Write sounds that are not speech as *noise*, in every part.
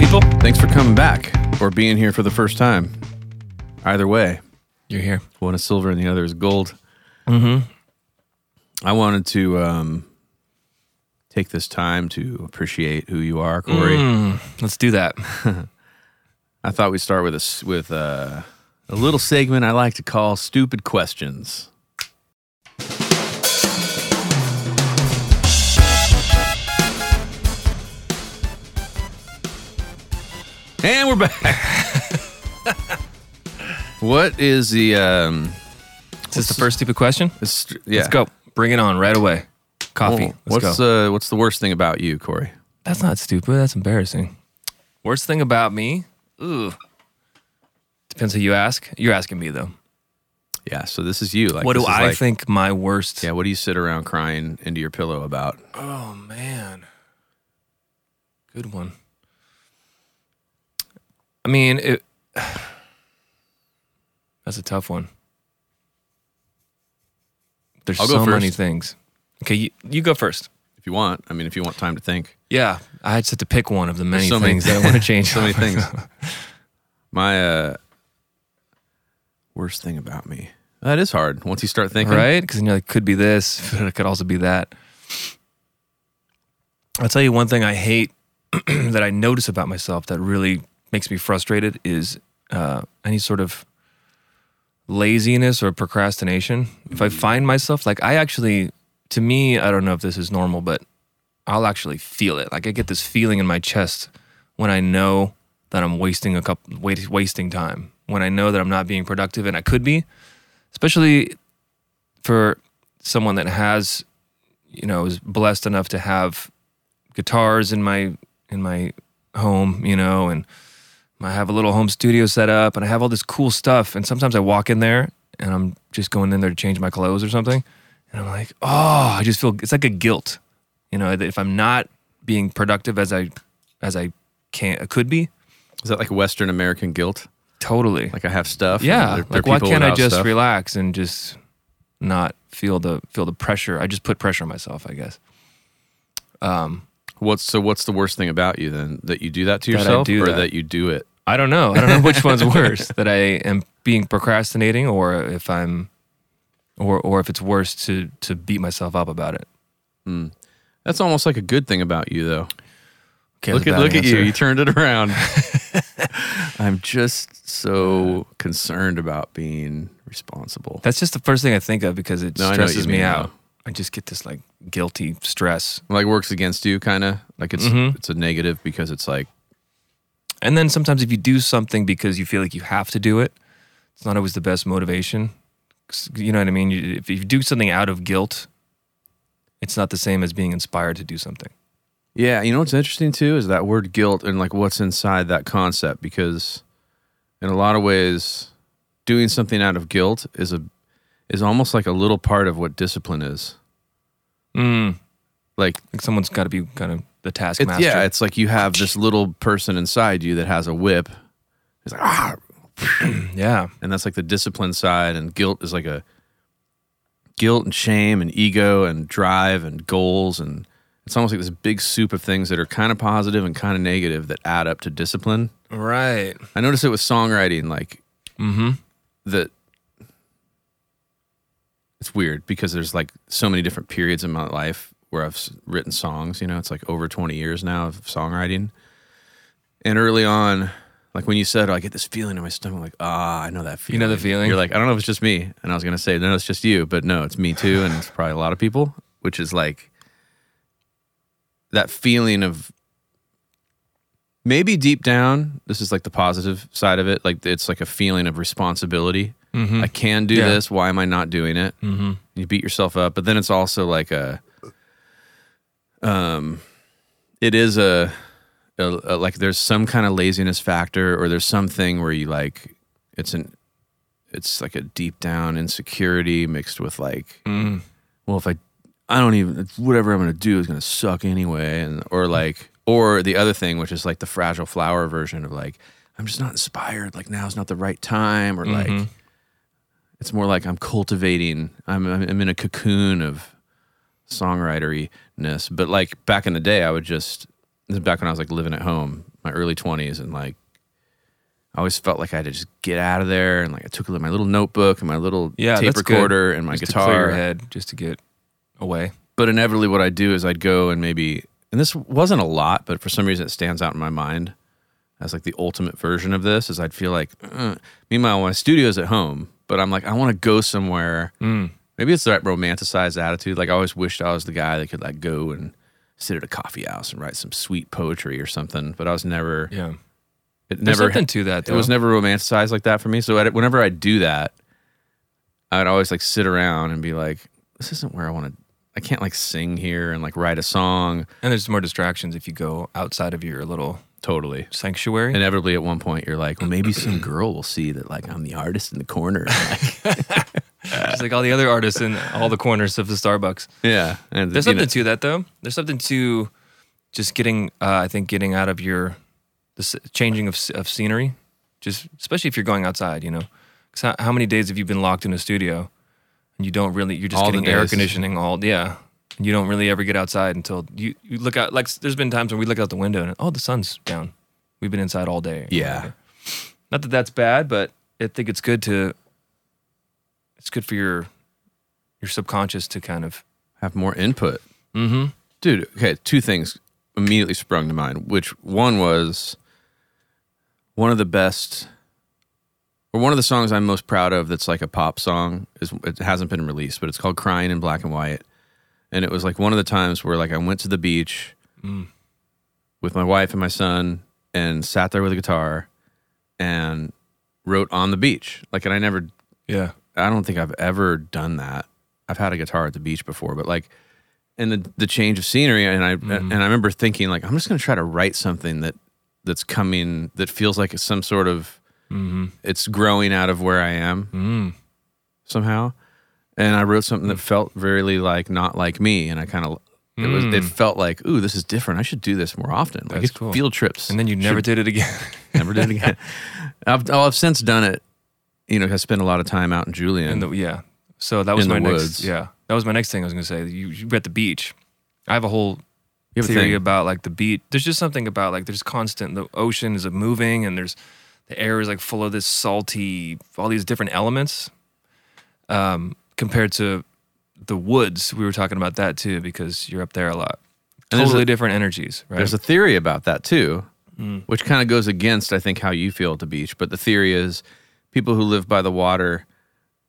people. Thanks for coming back or being here for the first time. Either way, You're here. one is silver and the other is gold. Mm-hmm. I wanted to um, take this time to appreciate who you are, Corey. Mm, let's do that. *laughs* I thought we'd start with a with uh, a little segment I like to call "Stupid Questions." And we're back. what is the um? Is this the first stupid question? this- yeah. Let's go. Bring it on right away. Coffee. Well, Let's what's go. uh, what's the worst thing about you, Corey? That's not stupid. That's embarrassing. Worst thing about me? Ooh. Depends who you ask. You're asking me though. Yeah. So this is you. Like, what do this is I like- think my worst? Yeah. What do you sit around crying into your pillow about? Oh man. Good one. I mean, it *sighs* That's a tough one. There's I'll go so many first. things. Okay, you, you go first. If you want. I mean, if you want time to think. Yeah, I just have to pick one of the many so many- things that I want to *laughs* change. so many things. *laughs* My uh, worst thing about me. That is hard. Once you start thinking, right? Because you're like, could be this, but *laughs* it could also be that. I'll tell you one thing I hate *clears throat* that I notice about myself that really makes me frustrated is uh, any sort of laziness or procrastination. If I find myself like I actually, to me, I don't know if this is normal, but I'll actually feel it. Like I get this feeling in my chest when I know that I'm wasting a couple, wait, wasting time. When I know that I'm not being productive, and I could be, especially for someone that has, you know, is blessed enough to have guitars in my in my home, you know, and I have a little home studio set up, and I have all this cool stuff. And sometimes I walk in there, and I'm just going in there to change my clothes or something, and I'm like, oh, I just feel it's like a guilt, you know, that if I'm not being productive as I as I can could be, is that like Western American guilt? totally. Like I have stuff. Yeah, there- like why can't I just stuff? relax and just not feel the feel the pressure? I just put pressure on myself, I guess. Um, What's so? What's the worst thing about you then? That you do that to That yourself, do or that. that you do it? I don't know. I don't know which one's *laughs* worse. That I am being procrastinating, or if I'm, or or if it's worse to to beat myself up about it. That's almost like a good thing about you, though. Okay, look at look at you. You turned it around. *laughs* I'm just so concerned about being responsible. That's just the first thing I think of because it No, I know what stresses me mean, out. though. I just get this like guilty stress, Like works against you, kind of. Like it's Mhm. it's a negative because it's like and then sometimes if you do something because you feel like you have to do it, it's not always the best motivation. You know what I mean? If you do something out of guilt, it's not the same as being inspired to do something. Yeah, you know what's interesting too is that word guilt and like what's inside that concept because in a lot of ways doing something out of guilt is a is almost like a little part of what discipline is. Mm. Like Like someone's got to be kind of the it's taskmaster. yeah, it's like you have this little person inside you that has a whip. It's like ah, *clears throat* yeah. and that's like the discipline side and guilt is like a guilt and shame and ego and drive and goals and it's almost like this big soup of things that are kind of positive and kind of negative that add up to discipline. Right. I noticed it with songwriting, like Mm-hmm. that. It's weird because there's like so many different periods in my life where I've written songs. You know, it's like over 20 years now of songwriting. And early on, like when you said, oh, I get this feeling in my stomach, like, ah, I know that feeling. You know the feeling? You're like, I don't know if it's just me. And I was going to say, no, it's just you. But no, it's me too. And it's probably a lot of people, which is like that feeling of maybe deep down, this is like the positive side of it. Like it's like a feeling of responsibility. Mm-hmm. I can do Yeah. this. Why am I not doing it? mm-hmm. You beat yourself up, but then it's also like a, um, it is a, a, a like there's some kind of laziness factor, or there's something where you like it's an, it's like a deep down insecurity mixed with like, Mm. well, if I, I don't even whatever I'm gonna do is gonna suck anyway, and or like, or the other thing, which is like the fragile flower version of like, I'm just not inspired. Like now's not the right time, or like Mhm. it's more like I'm cultivating. I'm I'm in a cocoon of songwriteriness. But like back in the day, I would just this is back when I was like living at home, my early 20s and like I always felt like I had to just get out of there and like I took my little notebook and my little Yeah, tape that's good. recorder and my just guitar. to clear your head, just to get away. But inevitably what I'd do is I'd go and maybe and this wasn't a lot, but for some reason it stands out in my mind as like the ultimate version of this is I'd feel like uh, meanwhile my studio's at home, but I'm like I want to go somewhere Mm. Maybe it's that romanticized attitude. Like I always wished I was the guy that could like go and sit at a coffee house and write some sweet poetry or something. But I was never. Yeah, It there's never. something to that. It was never romanticized like that for me. So I, whenever I do that, I'd always like sit around and be like, "This isn't where I want to. I can't like sing here and like write a song." and there's more distractions if you go outside of your little Totally. sanctuary. Inevitably, at one point, you're like, "Well, maybe some girl will see that like I'm the artist in the corner." *laughs* *laughs* Just like all the other artists in all the corners of the Starbucks. yeah, and There's something know, to that though. There's something to just getting. Uh, I think getting out of your the changing of of scenery, just especially if you're going outside. You know, 'Cause how, how many days have you been locked in a studio and you don't really? You're just All the getting air conditioning all. Yeah, you don't really ever get outside until you you look out. Like there's been times when we look out the window and oh the sun's down. We've been inside all day. Yeah. Not that that's bad, but I think it's good to. It's good for your your subconscious to kind of. have more input. Mm-hmm. Dude, okay, two things immediately sprung to mind, which one was one of the best or one of the songs I'm most proud of that's like a pop song is it hasn't been released, but it's called Crying in Black and White. And it was like one of the times where like I went to the beach Mm. with my wife and my son and sat there with a guitar and wrote on the beach. Like and I never Yeah. I don't think I've ever done that. I've had a guitar at the beach before, but like, and the the change of scenery, and I Mhm. and I remember thinking like, I'm just gonna try to write something that that's coming that feels like it's some sort of Mm-hmm. it's growing out of where I am Mm. somehow, and I wrote something that felt very like not like me, and I kind of it was it Mm. felt like ooh this is different. I should do this more often. Like cool. field trips, And then you never Should- did it again. never did it again. *laughs* I've I've since done it. You know, has spent a lot of time out in Julian. in the, yeah. So that was my next. woods. Yeah, that was my next thing I was going to say. You, you at the beach. I have a whole have a theory thing. about like the beach. There's just something about like there's constant. The ocean is moving, and there's the air is like full of this salty, all these different elements. Um, compared to the woods, we were talking about that too because you're up there a lot. Totally a- different energies, right? There's a theory about that too, Mm. which kind of goes against, I think, how you feel at the beach. But the theory is people who live by the water,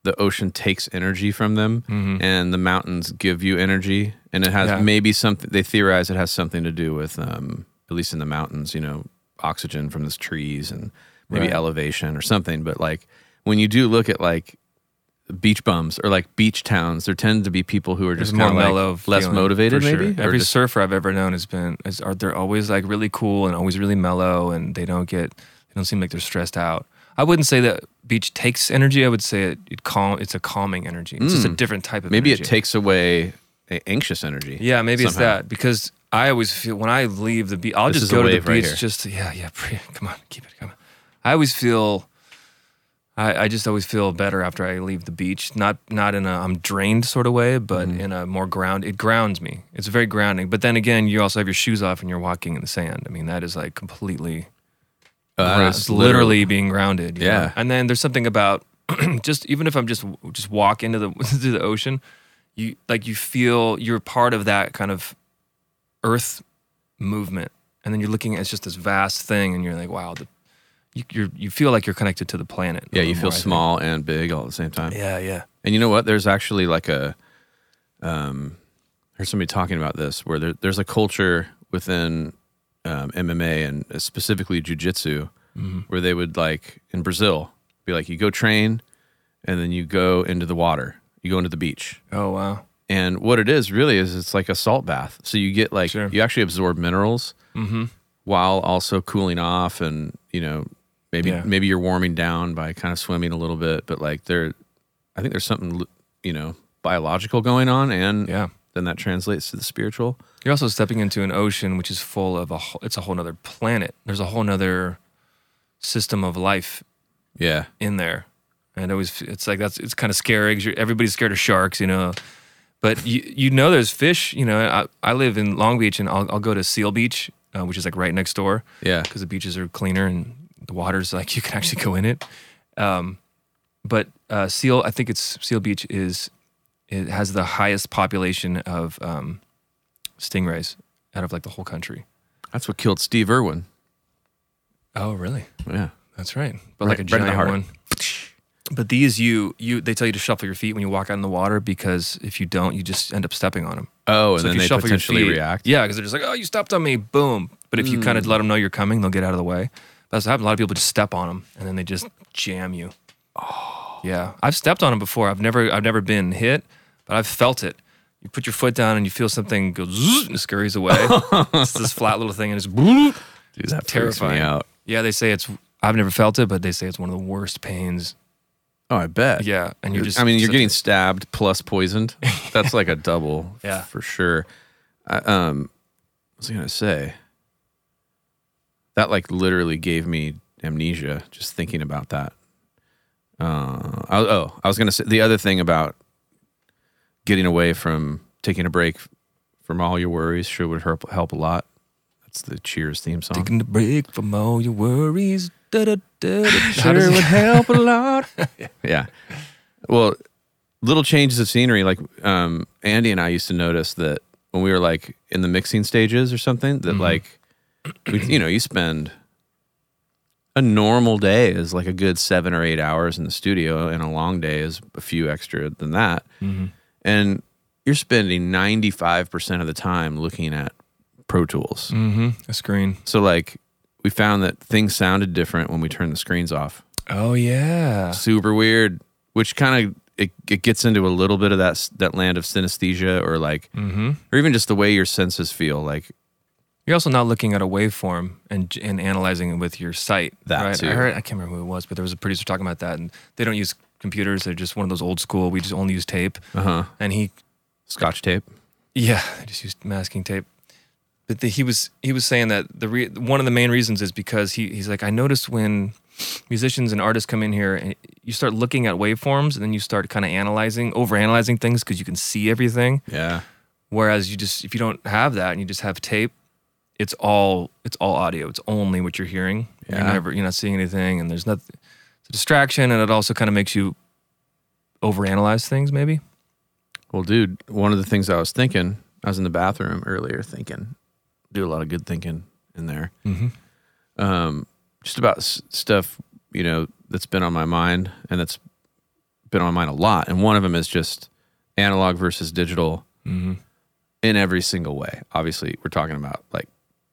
the ocean takes energy from them, Mhm. and the mountains give you energy. And it has Yeah. maybe something, they theorize it has something to do with, um, at least in the mountains, you know, oxygen from the trees and maybe Right. elevation or something. But like when you do look at like, Beach bums or like beach towns. There tend to be people who are just more kind of mellow, like less motivated, sure. maybe. Every just- surfer I've ever known has been is are they're always like really cool and always really mellow, and they don't get they don't seem like they're stressed out. I wouldn't say that beach takes energy. I would say it, it calm. It's a calming energy. It's just a Mm. different type of maybe energy. it takes away a anxious energy. Yeah, maybe it's somehow. that because I always feel when I leave the beach, I'll This just a go to the wave right beach here. just to, yeah, yeah. *laughs* Pre- come on, keep it coming. I always feel, I, I just always feel better after I leave the beach. Not not in a I'm drained sort of way, but Mm-hmm. in a more ground. It grounds me. It's very grounding. But then again, you also have your shoes off and you're walking in the sand. I mean, that is like completely. Uh, it's it's literally being grounded. you know? Yeah. And then there's something about *clears throat* just even if I'm just just walk into the *laughs* into the ocean, you like you feel you're part of that kind of earth movement, and then you're looking at it's just this vast thing, and you're like, wow, the, you you're, you feel like you're connected to the planet. Yeah, you little feel more, small and big all at the same time. Yeah, yeah. And you know what? There's actually like a, um, I heard somebody talking about this where there, there's a culture within um, MMA and specifically jujitsu Mhm. where they would like in Brazil be like, you go train and then you go into the water, you go into the beach. Oh wow. And what it is really is it's like a salt bath. So you get like, Sure. you actually absorb minerals Mm-hmm. while also cooling off and, you know, maybe, Yeah. maybe you're warming down by kind of swimming a little bit, but like there, I think there's something, you know, biological going on and Yeah. Then that translates to the spiritual. You're also stepping into an ocean which is full of a. whole- It's a whole nother planet. There's a whole nother system of life Yeah. in there, and it always it's like that's it's kind of scary. 'cause you're- everybody's scared of sharks, you know. But you you know there's fish. You know, I, I live in Long Beach, and I'll I'll go to Seal Beach, uh, which is like right next door Yeah. because the beaches are cleaner and the water's *laughs* like you can actually go in it. Um, but uh, Seal, I think it's Seal Beach is it has the highest population of um, stingrays out of like the whole country. That's what killed Steve Irwin. Oh, really? Yeah. That's right. But Right- like a giant one. But these, you you they tell you to shuffle your feet when you walk out in the water because if you don't, you just end up stepping on them. Oh, and So if then you they shuffle your potentially feet- react. Yeah, because they're just like, oh, you stepped on me, boom. But if you kind Hmm. of let them know you're coming, they'll get out of the way. That's what happens. A lot of people just step on them and then they just jam you. Oh. Yeah, I've stepped on them before. I've never I've never been hit, but I've felt it. You put your foot down and you feel something go zzz, and scurries away. *laughs* it's this flat little thing and it's. Dude, that freaks terrifying. me out. Yeah, they say it's. I've never felt it, but they say it's one of the worst pains. Oh, I bet. Yeah, and you're just. I mean, you're getting stabbed plus poisoned. *laughs* That's like a double, *laughs* Yeah. for sure. I, um, what was I gonna say? That like literally gave me amnesia just thinking about that. Uh, I, oh, I was gonna say the other thing about getting away from taking a break from all your worries sure would help help a lot. That's the Cheers theme song. taking a break from all your worries. Da, da, da, *laughs* Sure would help a lot. *laughs* yeah. Well, little changes of scenery. Like um, Andy and I used to notice that when we were like in the mixing stages or something, that like, we, you know, you spend a normal day is like a good seven or eight hours in the studio, and a long day is a few extra than that. And you're spending 95% of the time looking at Pro Tools. Mhm, a screen. So, like, we found that things sounded different when we turned the screens off Oh yeah. super weird which kind of it, it gets into a little bit of that that land of synesthesia or like Mm-hmm. or even just the way your senses feel like You're also not looking at a waveform and and analyzing it with your sight. That right? too. I heard. I can't remember who it was, but there was a producer talking about that, and they don't use computers. They're just one of those old school. We just only use tape. uh-huh And he scotch tape Yeah, I just used masking tape. But the, he was he was saying that the re, one of the main reasons is because he he's like I noticed when musicians and artists come in here and you start looking at waveforms and then you start kind of analyzing over analyzing things because you can see everything. yeah Whereas you just if you don't have that and you just have tape, it's all it's all audio. It's only what you're hearing. You're Yeah. never you're not seeing anything and there's nothing. Distraction and it also kind of makes you overanalyze things maybe. well dude one of the things i was thinking i was in the bathroom earlier thinking do a lot of good thinking in there Mm-hmm. um just about s- stuff you know that's been on my mind and that's been on my mind a lot and one of them is just analog versus digital Mm-hmm. in every single way. Obviously, we're talking about like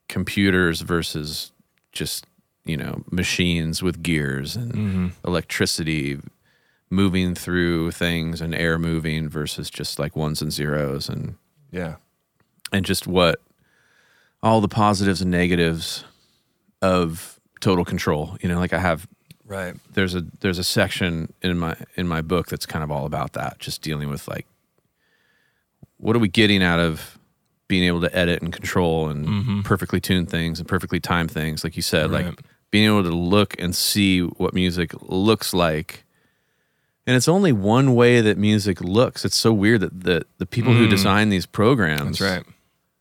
computers versus just, you know, machines with gears and Mm-hmm. electricity moving through things and air moving versus just like ones and zeros and Yeah. and just what all the positives and negatives of total control. You know, like I have Right. there's a there's a section in my in my book that's kind of all about that, just dealing with like what are we getting out of being able to edit and control and perfectly tune things and perfectly time things, like you said, Right. like being able to look and see what music looks like. And it's only one way that music looks. It's so weird that the the people who design these programs That's right.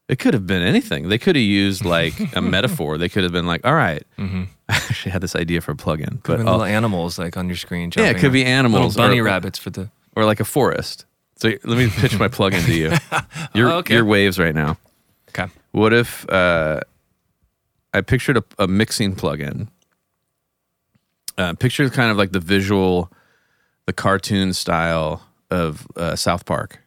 it could have been anything. They could have used *laughs* like a metaphor. They could have been like, "All right, *laughs* I actually had this idea for a plugin, Could but little animals like on your screen. yeah, it could be animals bunny or, rabbits for the. or like a forest." So let me pitch my plugin to you. *laughs* Your Oh, okay. your waves right now. Okay. What if uh, I pictured a, a mixing plugin? Uh, picture kind of like the visual, the cartoon style of uh, South Park,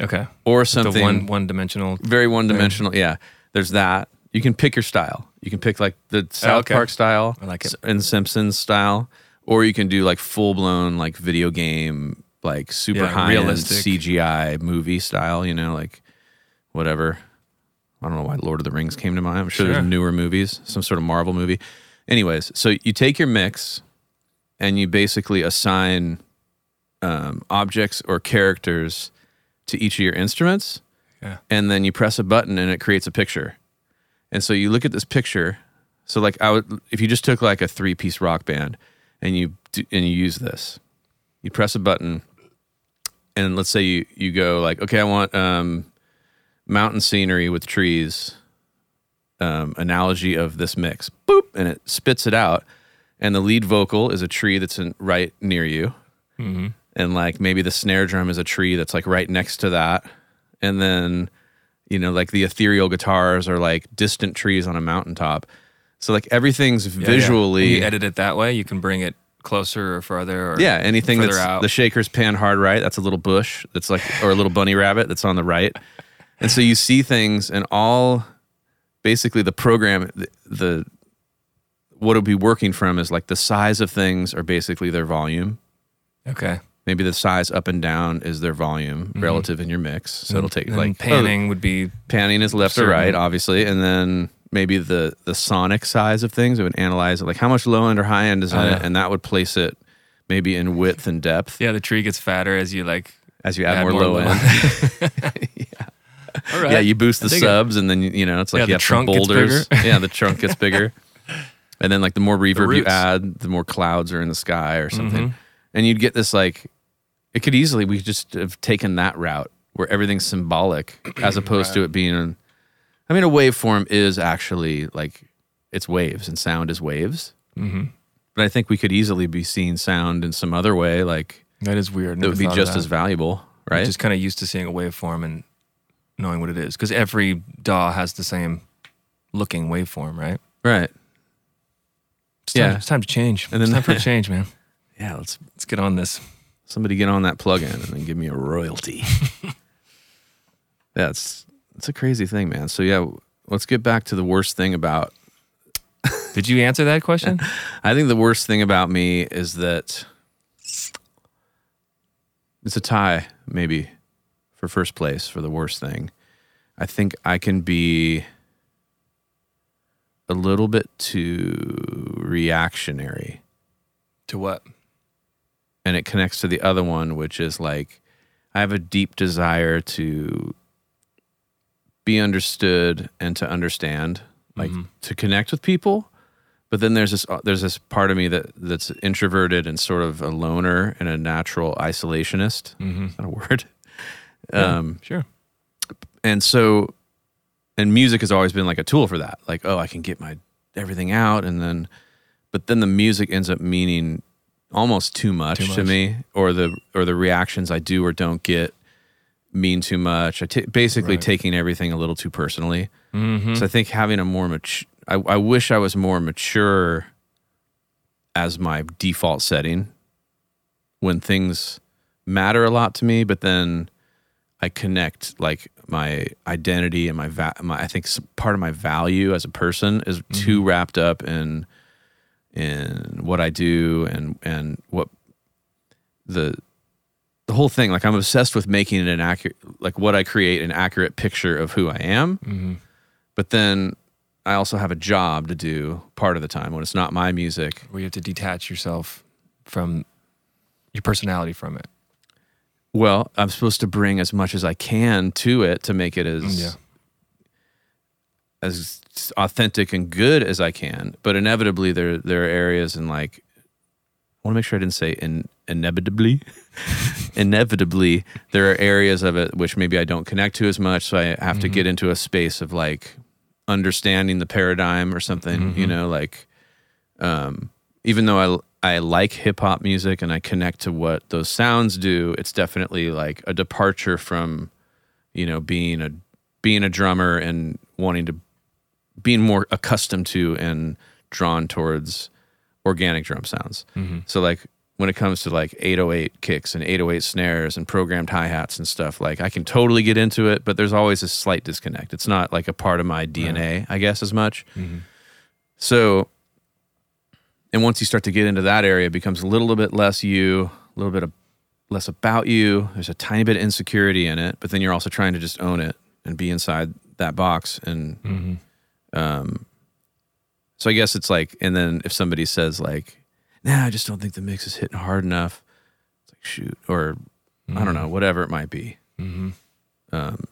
Okay. or The something one one dimensional. very one dimensional. Yeah, there's that. You can pick your style. You can pick like the South okay. Park style, I like it. and Simpsons style, or you can do like full blown like video game, like super Yeah, high end realistic. CGI movie style. You know, like whatever. I don't know why Lord of the Rings came to mind. I'm sure, Sure. there's newer movies, some sort of Marvel movie. Anyways, so you take your mix and you basically assign um, objects or characters to each of your instruments Yeah. and then you press a button and it creates a picture. And so you look at this picture. So like I would, if you just took like a three piece rock band and you do, and you use this, you press a button, and let's say you you go like, okay, I want um, mountain scenery with trees, um, analogy of this mix. Boop, and it spits it out. And the lead vocal is a tree that's in, right near you, Mm-hmm. and like maybe the snare drum is a tree that's like right next to that, and then you know like the ethereal guitars are like distant trees on a mountaintop. So like everything's visually When you edit it that way, you can bring it closer or further. Or Yeah, anything that's out. the shaker's pan hard right, that's a little bush that's like or a little bunny rabbit that's on the right. And so you see things and all basically the program the, the what it'll be working from is like the size of things are basically their volume. okay. Maybe the size up and down is their volume mm-hmm. relative in your mix. So it'll mm-hmm. take like panning would be oh, panning is left Certain. to right, obviously, and then maybe the the sonic size of things. It would analyze it, like how much low end or high end is in Oh, uh-huh. it, and that would place it maybe in width and depth yeah. The tree gets fatter as you like. as you add, add more, more low low end. All *laughs* *laughs* right. yeah, you boost the dig it. subs, and then you know it's like Yeah, you the have trunk boulders. *laughs* yeah, the trunk gets bigger, *laughs* and then like the more reverb you add, the more clouds are in the sky or something, Mhm. and you'd get this like it could easily we could just have taken that route where everything's symbolic *clears throat* as opposed to it being. I mean, a waveform is actually like it's waves, and sound is waves. Mhm. But I think we could easily be seeing sound in some other way, like That is weird. that would be just as valuable, right? Just kind of used to seeing a waveform and knowing what it is because every DAW has the same looking waveform, right? right. It's time, Yeah. it's time to change. And it's time for *laughs* a change, man. Yeah, let's Let's get on this. Somebody get on that plug-in and then give me a royalty. *laughs* That's it's a crazy thing, man. So yeah, let's get back to the worst thing about. *laughs* Did you answer that question? I think the worst thing about me is that it's a tie, maybe, for first place for the worst thing. I think I can be a little bit too reactionary. to what? and it connects to the other one, which is like I have a deep desire to be understood and to understand, like Mhm. to connect with people. But then there's this uh, there's this part of me that that's introverted and sort of a loner and a natural isolationist. Mm-hmm. Is that a word? Yeah. Um, Sure. and so and music has always been like a tool for that like oh i can get my everything out and then but then the music ends up meaning almost too much, Too to me or the or the reactions i do or don't get mean too much i basically Right. taking everything a little too personally Mm-hmm. so i think having a more mature I, I wish i was more mature as my default setting when things matter a lot to me but then I connect like my identity and my va- my I think part of my value as a person is too wrapped up in in what I do and and what the the whole thing like I'm obsessed with making it an accurate like what I create an accurate picture of who I am Mm-hmm. but then I also have a job to do part of the time when it's not my music Where you have to detach yourself from your personality from it. Well I'm supposed to bring as much as I can to it to make it as mm, Yeah. as authentic and good as I can. But inevitably, there there are areas in like I want to make sure I didn't say in, inevitably. *laughs* inevitably, there are areas of it which maybe I don't connect to as much, so I have to mm-hmm. get into a space of like understanding the paradigm or something. You mm-hmm. know, like um, even though I I like hip hop music and I connect to what those sounds do, it's definitely like a departure from you know being a being a drummer and wanting to being more accustomed to and drawn towards organic drum sounds. Mm-hmm. So like when it comes to like 808 kicks and 808 snares and programmed hi-hats and stuff, like I can totally get into it, but there's always a slight disconnect. It's not like a part of my DNA, I guess, as much. Mm-hmm. So and once you start to get into that area, it becomes a little bit less you, a little bit of less about you. There's a tiny bit of insecurity in it, but then you're also trying to just own it and be inside that box and Mm-hmm. um, so I guess it's like, and then if somebody says like, "Nah, I just don't think the mix is hitting hard enough," it's like shoot, or I don't know, whatever it might be. Mm-hmm. Um,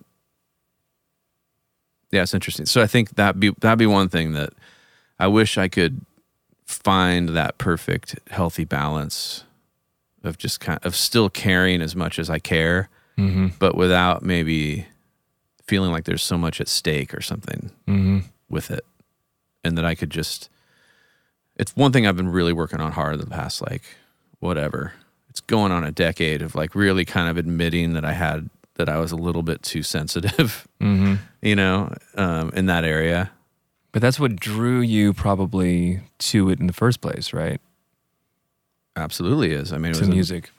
yeah, it's interesting. So I think that be that'd be one thing that I wish I could find that perfect, healthy balance of just kind of still caring as much as I care, Mm-hmm. but without maybe feeling like there's so much at stake or something. Mm-hmm. with it and that I could just it's one thing I've been really working on hard in the past like whatever. It's going on a decade of like really kind of admitting that I had that I was a little bit too sensitive, Mm-hmm. *laughs* you know, um, in that area. But that's what drew you probably to it in the first place, right? Absolutely is. I mean, it to was, an, it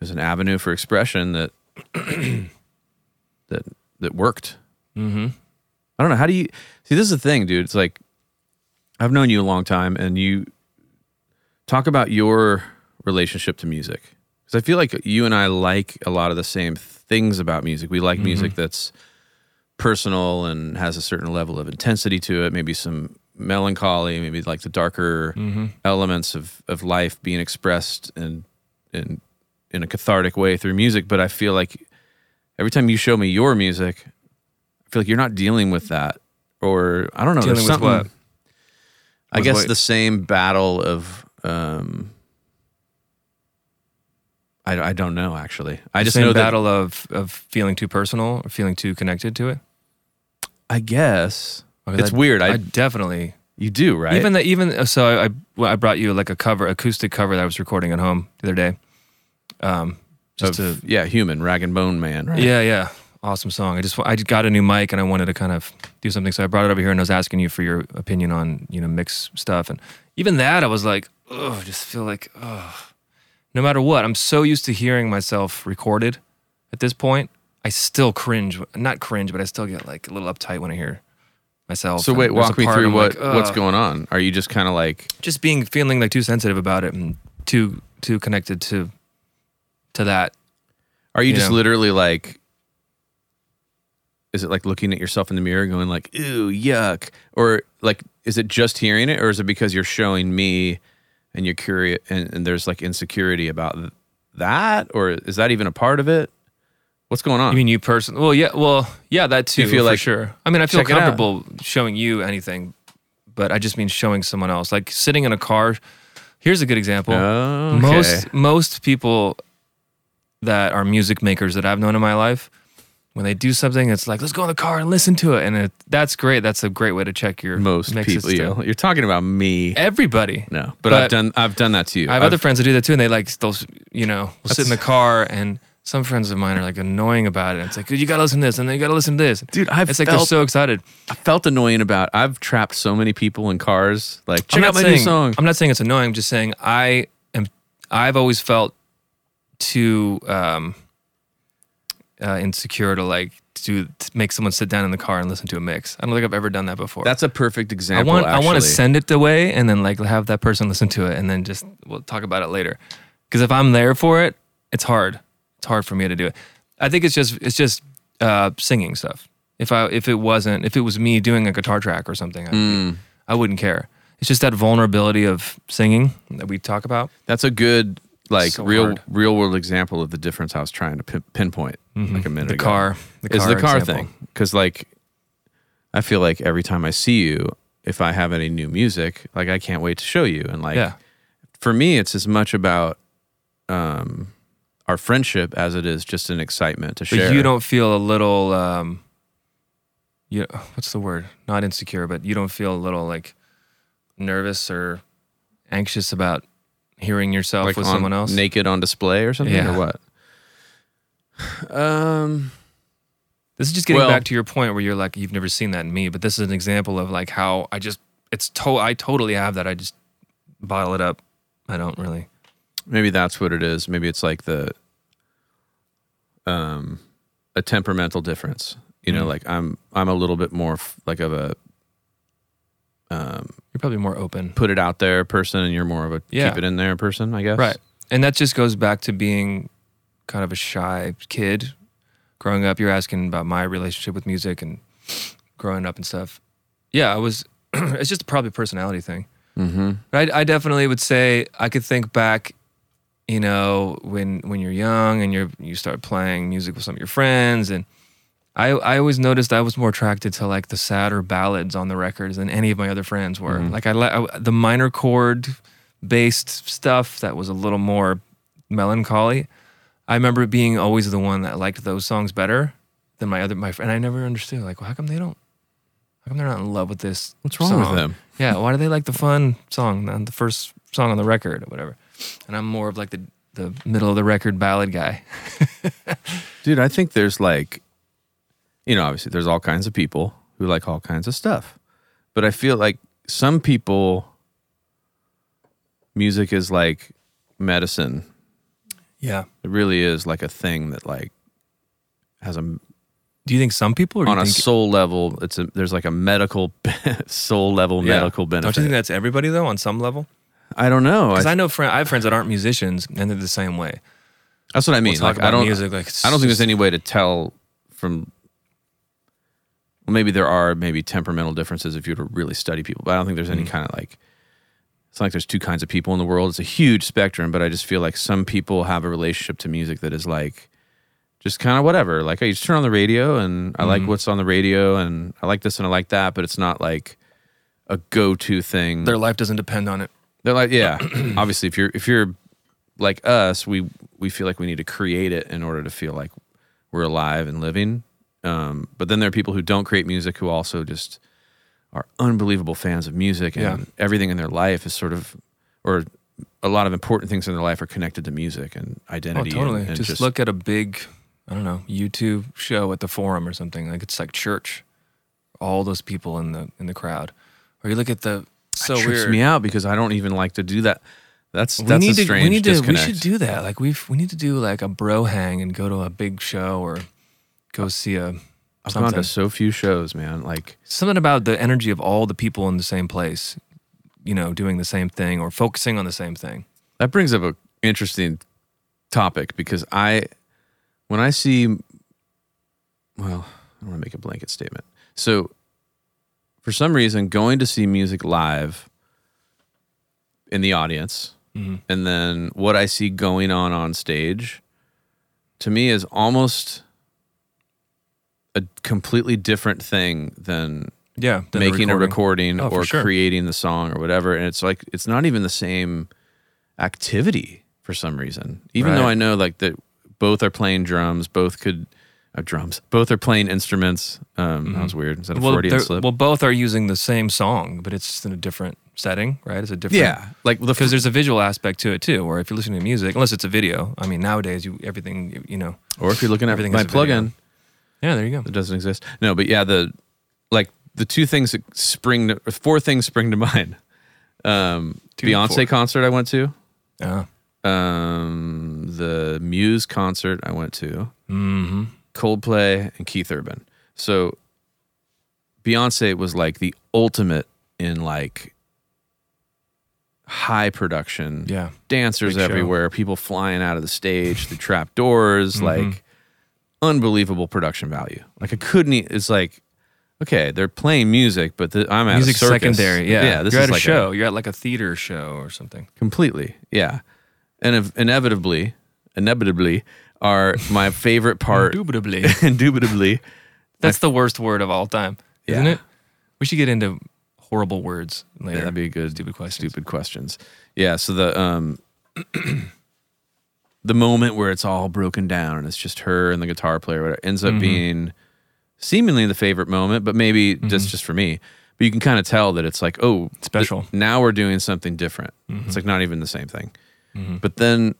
was an avenue for expression that that that worked. Mm-hmm. I don't know. How do you see? This is the thing, dude. It's like I've known you a long time, and you talk about your relationship to music because I feel like you and I like a lot of the same things about music. We like music that's personal and has a certain level of intensity to it. Maybe some melancholy, maybe like the darker Mm-hmm. elements of of life being expressed in in in a cathartic way through music. But I feel like every time you show me your music, I feel like you're not dealing with that, or I don't know. Dealing there's something. what? I guess what? the same battle of. Um, I, I don't know actually. I just Same know that battle of of feeling too personal or feeling too connected to it. I guess Okay, it's that- weird. I, I definitely you do right. even that even so I, I well, I brought you like a cover acoustic cover that I was recording at home the other day. Um, just of, to yeah, human Rag'n'Bone Man. Right. yeah yeah awesome song. I just I just got a new mic and I wanted to kind of do something, so I brought it over here and I was asking you for your opinion on you know mix stuff and even that I was like oh just feel like oh no matter what I'm so used to hearing myself recorded at this point I still cringe not cringe but I still get like a little uptight when I hear myself. So wait, walk me through I'm what like, what's going on. Are you just kind of like just being feeling like too sensitive about it and too too connected to to that. Are you You just know. literally like is it like looking at yourself in the mirror going like ooh yuck or like is it just hearing it or is it because you're showing me and you're curious and, and there's like insecurity about that or is that even a part of it? What's going on? You mean you person? Well, yeah, well, yeah, that too. You feel for like- sure. I mean, I feel Check it out. comfortable showing you anything, but I just mean showing someone else. Like sitting in a car. Here's a good example. Oh, okay. Most most people that are music makers that I've known in my life, when they do something, it's like let's go in the car and listen to it, and it, that's great. That's a great way to check your most people still. you, you're talking about me. Everybody. No, but, I've done I've done that to you. I have I've- other friends that do that too, and they like they'll you know will sit in the car, and some friends of mine are like annoying about it. It's like you got to listen to this, and then you got to listen to this. Dude, I've it's like they're so excited. I felt annoying about. I've trapped so many people in cars. Like, check I'm out not my saying, new song. I'm not saying it's annoying. I'm just saying I am. I've always felt too um, uh, insecure to like to, to make someone sit down in the car and listen to a mix. I don't think I've ever done that before. That's a perfect I example. want I want to send it away and then like have that person listen to it and then just we'll talk about it later. Because if I'm there for it, it's hard. It's hard for me to do it. I think it's just it's just uh, singing stuff. If I if it wasn't if it was me doing a guitar track or something, Mm. I wouldn't care. It's just that vulnerability of singing that we talk about. That's a good, like, So real hard. real world example of the difference I was trying to pin- pinpoint like a minute the ago. car, the is the car example. thing because like I feel like every time I see you, if I have any new music, like I can't wait to show you. And like Yeah, for me, it's as much about um our friendship as it is just an excitement to but share. But you don't feel a little um, you what's the word? Not insecure, but you don't feel a little like nervous or anxious about hearing yourself like with on- someone else. naked on display or something Yeah. or what? *sighs* Um, This is just getting Well- back to your point where you're like, you've never seen that in me, but this is an example of like how I just, it's to, I totally have that. I just bottle it up. I don't really. maybe that's what it is. Maybe it's like the um a temperamental difference. You know, Mm. like I'm I'm a little bit more f- like of a um You're probably more open. put it out there person and you're more of a Yeah. keep it in there person, I guess. Right. And that just goes back to being kind of a shy kid. Growing up, you're asking about my relationship with music and growing up and stuff. Yeah, I was, *clears throat* it's just probably a personality thing. Mm-hmm. But I, I definitely would say I could think back, you know, when when you're young and you're you start playing music with some of your friends, and I I always noticed I was more attracted to like the sadder ballads on the records than any of my other friends were. Mhm. Like I, li- I the minor chord based stuff that was a little more melancholy. I remember being always the one that liked those songs better than my other my friend. I never understood like well, how come they don't How come they're not in love with this? What's wrong with song? them? Yeah, why do they like the fun song, not the first song on the record or whatever? And I'm more of like the the middle of the record ballad guy. *laughs* Dude, I think there's like, you know, obviously there's all kinds of people who like all kinds of stuff. But I feel like some people, music is like medicine. Yeah. It really is like a thing that like has a Do you think some people or on you a soul level. It's a there's like a medical *laughs* soul level Yeah. medical benefit Don't you think that's everybody though on some level? I don't know. Because I, I, know friend, I have friends that aren't musicians and they're the same way. that's what I mean. We'll like I don't music. Like I don't think there's any way to tell from. Well, maybe there are maybe temperamental differences if you were to really study people, but I don't think there's any Mm. kind of like. It's not like there's two kinds of people in the world. It's a huge spectrum, but I just feel like some people have a relationship to music that is like, just kind of whatever. Like I just turn on the radio and I like Mhm. what's on the radio and I like this and I like that, but it's not like a go-to thing. their life doesn't depend on it. They're like, yeah. *clears throat* Obviously, if you're if you're like us, we we feel like we need to create it in order to feel like we're alive and living. Um, but then there are people who don't create music who also just are unbelievable fans of music, and Yeah. everything in their life is sort of, or a lot of important things in their life are connected to music and Oh, identity. and- totally. and, just, look at a big, I don't know, U2 show at the forum or something. Like it's like church. All those people in the in the crowd. Or you look at the so it trips weird. me out because I don't even like to do that. That's we that's need a to strange we need to we should do that. Like we we need to do like a bro hang and go to a big show or go see a I've gone to so few shows, man. Like something about the energy of all the people in the same place, you know, doing the same thing or focusing on the same thing. That brings up a interesting topic because I, when I see, well, I want to make a blanket statement. So, for some reason, going to see music live in the audience, Mhm. and then what I see going on on stage, to me is almost a completely different thing than Yeah, than making a recording. recording Oh, or sure. creating the song or whatever and it's like it's not even the same activity for some reason even Right. though i know like that both are playing drums both could uh, drums both are playing instruments um that was weird is that a Mm-hmm. Well, freudian slip well, both are using the same song, but it's just in a different setting, right? It's a different yeah like the because there's a visual aspect to it too. Or if you're listening to music, unless it's a video, I mean, nowadays you everything you, know. or if you're looking at Everything my a video. Yeah, there you go. It doesn't exist no but yeah the like the two things that spring to, four things spring to *laughs* mind um Two, beyonce four. concert i went to Yeah. um the muse concert i went to Mm-hmm. Coldplay and Keith Urban. So Beyonce was like the ultimate in like high production, Yeah. dancers everywhere, people flying out of the stage through trap doors, Mm-hmm. like unbelievable production value. Like I couldn't. e- It's like okay, they're playing music, but the, I'm at a circus. secondary. Yeah. yeah. This you're is at a like show. you're at like a theater show or something. completely. Yeah, and ev- inevitably, inevitably, are my favorite part. Indubitably. *laughs* Indubitably, That's the worst word of all time, isn't Yeah. it? We should get into horrible words later. Yeah, that'd be a good Stupid questions. Stupid questions. Yeah. So the um *clears throat* the moment where it's all broken down and it's just her and the guitar player, whatever, ends Mm-hmm. up being seemingly the favorite moment, but maybe just just for me. But you can kind of tell that it's like, oh, th- Special. now we're doing something different. Mm-hmm. It's like not even the same thing. But then,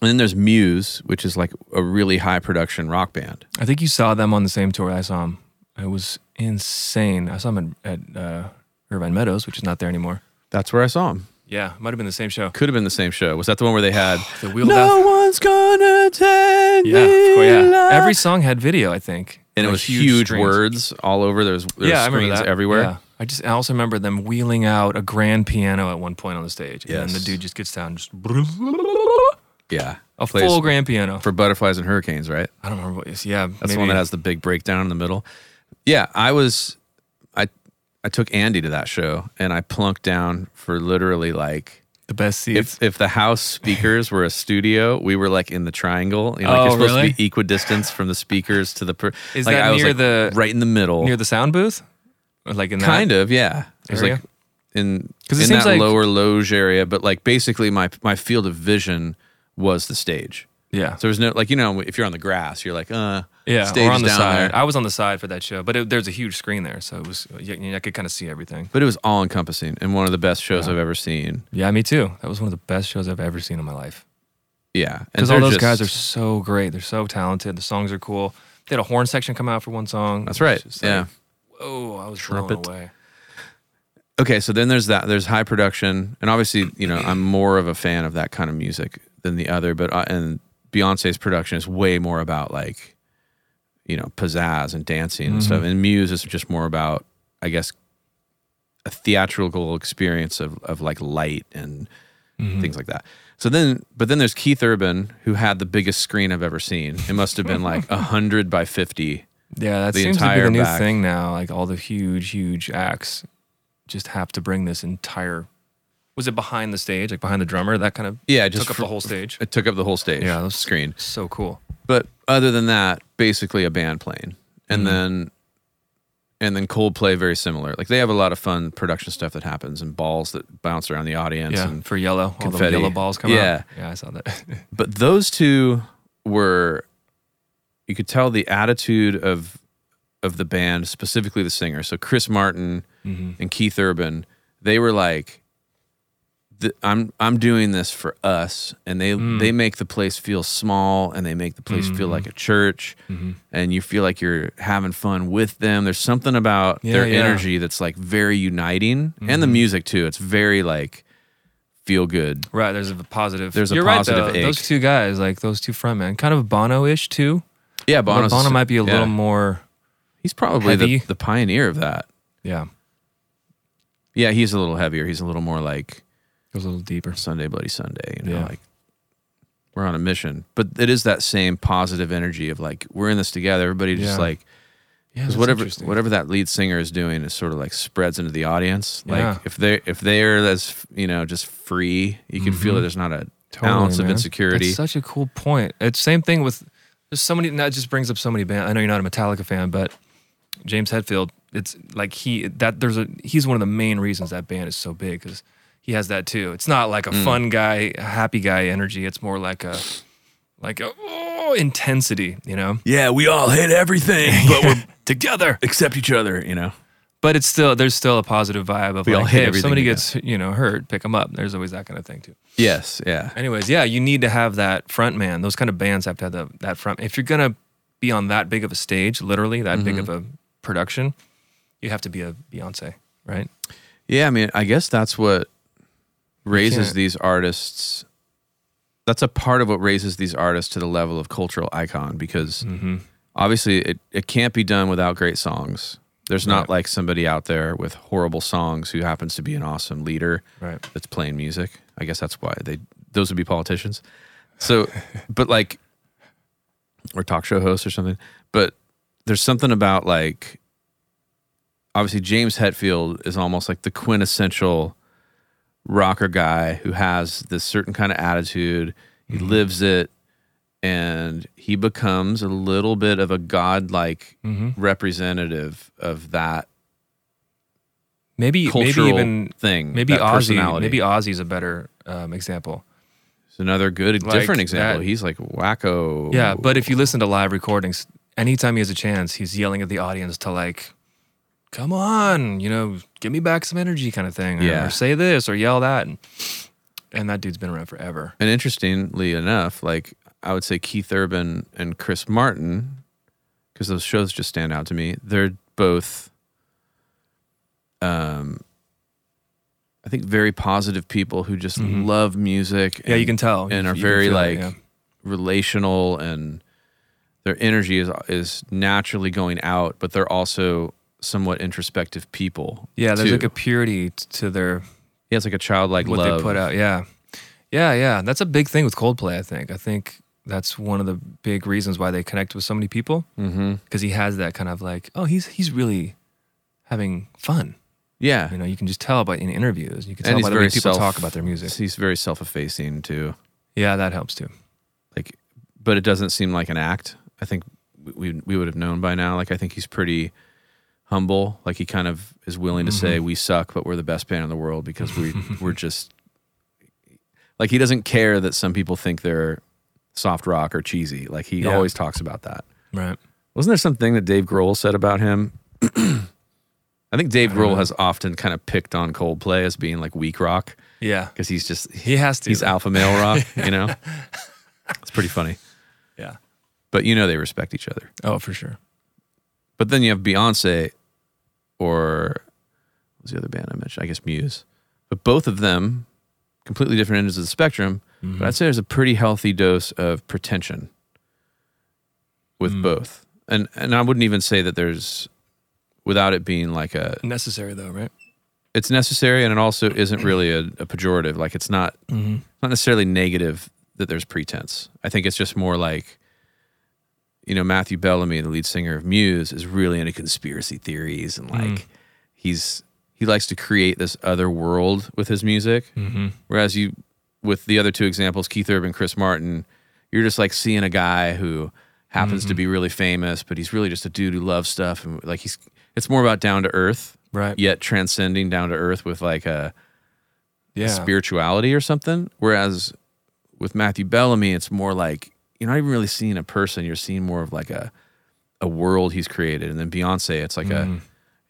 and then there's Muse, which is like a really high production rock band. I think you saw them on the same tour I saw them. It was insane. I saw them at, at uh, Irvine Meadows, which is not there anymore. That's where I saw them. Yeah, might have been the same show. Could have been the same show. Was that the one where they had *sighs* The wheel No death. one's gonna take Yeah, me yeah. alive." Every song had video, I think, and it was huge, screens. words all over. There's there's yeah, I remember screens that. everywhere. Yeah. I just I also remember them wheeling out a grand piano at one point on the stage, and then the dude just gets down, and just *laughs* Yeah, a full grand piano. for butterflies and hurricanes, right? I don't remember what. Yeah, That's the one that has the big breakdown in the middle. Yeah, I was, I took Andy to that show, and I plunked down for literally like the best seats. if if the house speakers were a studio, we were like in the triangle. You know, like Oh, you're supposed really? to be equidistance from the speakers to the. Per- Is like that I was near like the- right in the middle? near the sound booth, or like in that? kind of yeah it was area? like in 'Cause it in seems that like- lower loge area but like basically my my field of vision was the stage Yeah. So there's no like you know if you're on the grass, you're like uh Yeah, stage or on the down side. there. I was on the side for that show, but it, there's a huge screen there, so it was yeah, I could kind of see everything. But it was all encompassing and one of the best shows Yeah. I've ever seen. Yeah, me too. That was one of the best shows I've ever seen in my life. Yeah, and Because all they're those just- guys are so great. They're so talented. The songs are cool. They had a horn section come out for one song. That's right. Just like, Yeah. Whoa, I was Trumpet. blown away. Okay, so then there's that. There's high production, and obviously, you know, I'm more of a fan of that kind of music than the other. But uh, and Beyonce's production is way more about like, you know, pizzazz and dancing and mm-hmm. stuff. And Muse is just more about, I guess, a theatrical experience of of like light and mm-hmm. things like that. So then, but then there's Keith Urban, who had the biggest screen I've ever seen. It must have been like a *laughs* hundred by fifty. Yeah, that The seems to be the new back. thing now. Like all the huge, huge acts just have to bring this entire. Was it behind the stage, like behind the drummer? That kind of Yeah, just took up the whole stage. It took up the whole stage. Yeah, those- screen. So cool. But other than that, basically a band playing, and Mhm. then and then Coldplay very similar. Like they have a lot of fun production stuff that happens and balls that bounce around the audience. Yeah, And, for yellow, all the confetti. yellow balls come Yeah. out. Yeah, I saw that. *laughs* but those two were, you could tell the attitude of of the band, specifically the singer. So Chris Martin Mhm. and Keith Urban, they were like. Th- I'm I'm doing this for us, and they Mm. they make the place feel small, and they make the place feel Mhm. like a church. Mhm. and you feel like you're having fun with them. There's something about Yeah, their yeah. energy that's like very uniting, and the Mhm. music too. It's very like feel good. Right, there's a positive. There's a You're positive right. Those two guys, like those two frontmen, kind of Bono-ish too. Yeah, But Bono's Bono might be a yeah. little more. He's probably the, the pioneer of that. Yeah, Yeah, he's a little heavier. He's a little more like goes a little deeper. Sunday Bloody Sunday. You know, Yeah. like we're on a mission. But it is that same positive energy of like we're in this together. Everybody just Yeah. like Yeah, whatever whatever that lead singer is doing is sort of like spreads into the audience. Like Yeah. if they if they're as you know just free, you can feel Mhm. that there's not a Totally, ounce of man. insecurity. That's such a cool point. It's same thing with there's so many. That just brings up so many bands. I know you're not a Metallica fan, but James Hetfield. It's like he that there's a he's one of the main reasons that band is so big because he has that too. It's not like a Mm. fun guy, happy guy energy. It's more like a like a oh, intensity, you know. yeah, we all hate everything, but we're *laughs* Together, accept each other. You know. but it's still there's still a positive vibe of We like, hey, if somebody gets you know hurt, pick them up. There's always that kind of thing too. Yes. Yeah. Anyways, yeah, you need to have that front man. Those kind of bands have to have the, that front. If you're gonna be on that big of a stage, literally that big Mhm. of a production, you have to be a Beyonce, right? Yeah. I mean, I guess that's what raises these artists. That's a part of what raises these artists to the level of cultural icon because Mm-hmm. obviously it, it can't be done without great songs. There's not Right. like somebody out there with horrible songs who happens to be an awesome leader Right. that's playing music. I guess that's why they those would be politicians. So, *laughs* but like or talk show hosts or something. But there's something about like obviously James Hetfield is almost like the quintessential rocker guy who has this certain kind of attitude. He Mhm. lives it and he becomes a little bit of a godlike Mm-hmm. representative of that Maybe maybe even thing. maybe Ozzy. Maybe Ozzy's a better um, example. It's another good, Like different example. that- He's like wacko. Yeah, but if you listen to live recordings, anytime he has a chance, he's yelling at the audience to like, "Come on, you know, give me back some energy," kind of thing. Yeah. or say this or yell that, and, and that dude's been around forever. And interestingly enough, like I would say Keith Urban and Chris Martin, because those shows just stand out to me. They're both, um, I think, very positive people who just Mhm. love music. Yeah, and, you can tell, and You- are very it, like yeah. relational, and their energy is is naturally going out, but they're also somewhat introspective people. Yeah, there's too. like a purity t- to their He has like a childlike what love. they put out. Yeah, yeah, yeah. That's a big thing with Coldplay. I think. I think that's one of the big reasons why they connect with so many people Mm-hmm. because he has that kind of like, oh, he's he's really having fun. Yeah, You know, you can just tell by in interviews. You can tell by the way people self, talk about their music. He's very self-effacing too. Yeah, that helps too. like but it doesn't seem like an act i think we we would have known by now like i think he's pretty humble like he kind of is willing to say Mhm. we suck but we're the best band in the world because we *laughs* we're just like he doesn't care that some people think they're soft rock or cheesy. Like he Yeah. always talks about that. Right. Wasn't there something that Dave Grohl said about him? *clears throat* I think Dave I Grohl know. has often kind of picked on Coldplay as being like weak rock Yeah. because he's just He has to. he's alpha male rock, *laughs* you know. It's pretty funny, Yeah. but you know they respect each other. Oh, for sure. But then you have Beyonce, or what was the other band I mentioned? I guess Muse. But both of them, completely different ends of the spectrum. Mm-hmm. But I'd say there's a pretty healthy dose of pretension with Mm. both, and and I wouldn't even say that there's, without it being like a, Necessary though, right? it's necessary, and it also isn't really a, a pejorative. Like it's not Mm-hmm. not necessarily negative that there's pretense. I think it's just more like, you know, Matthew Bellamy, the lead singer of Muse, is really into conspiracy theories and like Mm. he's he likes to create this other world with his music. Mm-hmm. Whereas you, with the other two examples, Keith Urban, Chris Martin, you're just like seeing a guy who happens to be really famous, but he's really just a dude who loves stuff and like he's. It's more about down to earth, Right. yet transcending down to earth with like a Yeah. spirituality or something. Whereas with Matthew Bellamy, it's more like you're not even really seeing a person; you're seeing more of like a a world he's created. And then Beyonce, it's like Mm. a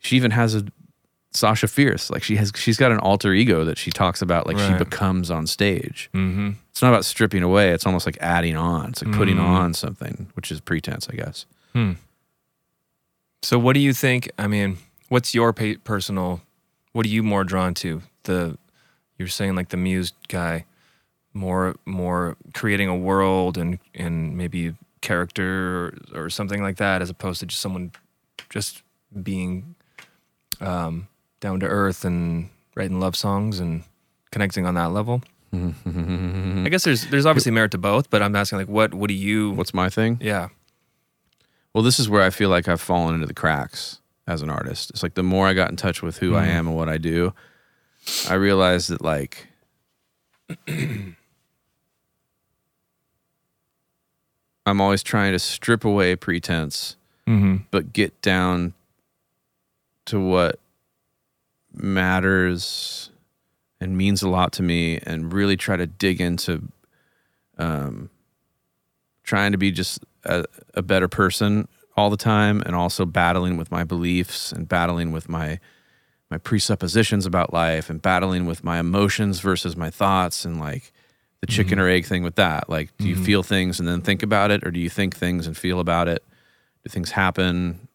she even has a Sasha Fierce, like she has she's got an alter ego that she talks about, like she becomes on stage. Mm-hmm. It's not about stripping away; it's almost like adding on. It's like putting Mm. on something, which is pretense, I guess. Hmm. So, what do you think? I mean, what's your personal? What are you more drawn to? The you're saying like the Muse guy, more more creating a world and and maybe character or, or something like that, as opposed to just someone just being um, down to earth and writing love songs and connecting on that level. *laughs* I guess there's there's obviously merit to both, but I'm asking like, what what do you? What's my thing? yeah. Well, this is where I feel like I've fallen into the cracks as an artist. It's like the more I got in touch with who I Mhm. am and what I do, I realized that like I'm always trying to strip away pretense, Mm-hmm. but get down to what matters and means a lot to me and really try to dig into um trying to be just a, a better person all the time and also battling with my beliefs and battling with my my presuppositions about life and battling with my emotions versus my thoughts and like the chicken or egg thing with that. Like do you Mhm. feel things and then think about it or do you think things and feel about it? Do things happen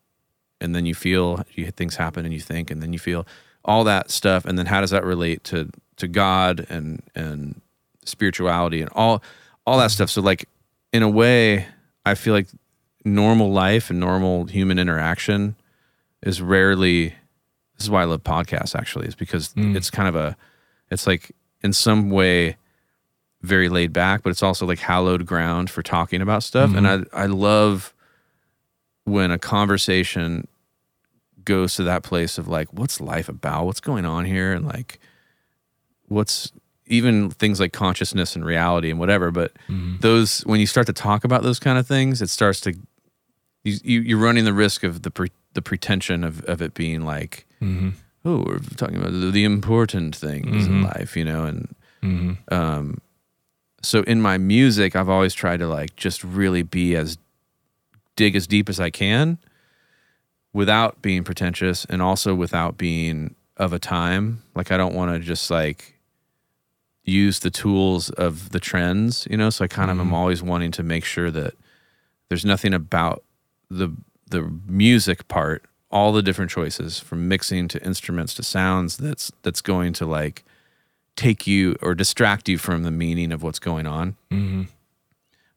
and then you feel you things happen and you think and then you feel all that stuff. And then how does that relate to to god and and spirituality and all all that stuff? So like in a way i feel like normal life and normal human interaction is rarely this is why i love podcasts actually is because Mm. it's kind of a it's like in some way very laid back but it's also like hallowed ground for talking about stuff and i i love when a conversation goes to that place of like what's life about what's going on here and like what's even things like consciousness and reality and whatever but Mm-hmm. those when you start to talk about those kind of things it starts to you, you you're running the risk of the pre, the pretension of of it being like Mm-hmm. oh we're talking about the, the important things in Mhm. life you know and Mm-hmm. um so in my music i've always tried to like just really be as dig as deep as i can without being pretentious and also without being of a time like i don't want to just like use the tools of the trends you know so i kind of am Mhm. always wanting to make sure that there's nothing about the the music part all the different choices from mixing to instruments to sounds that's that's going to like take you or distract you from the meaning of what's going on Mm-hmm.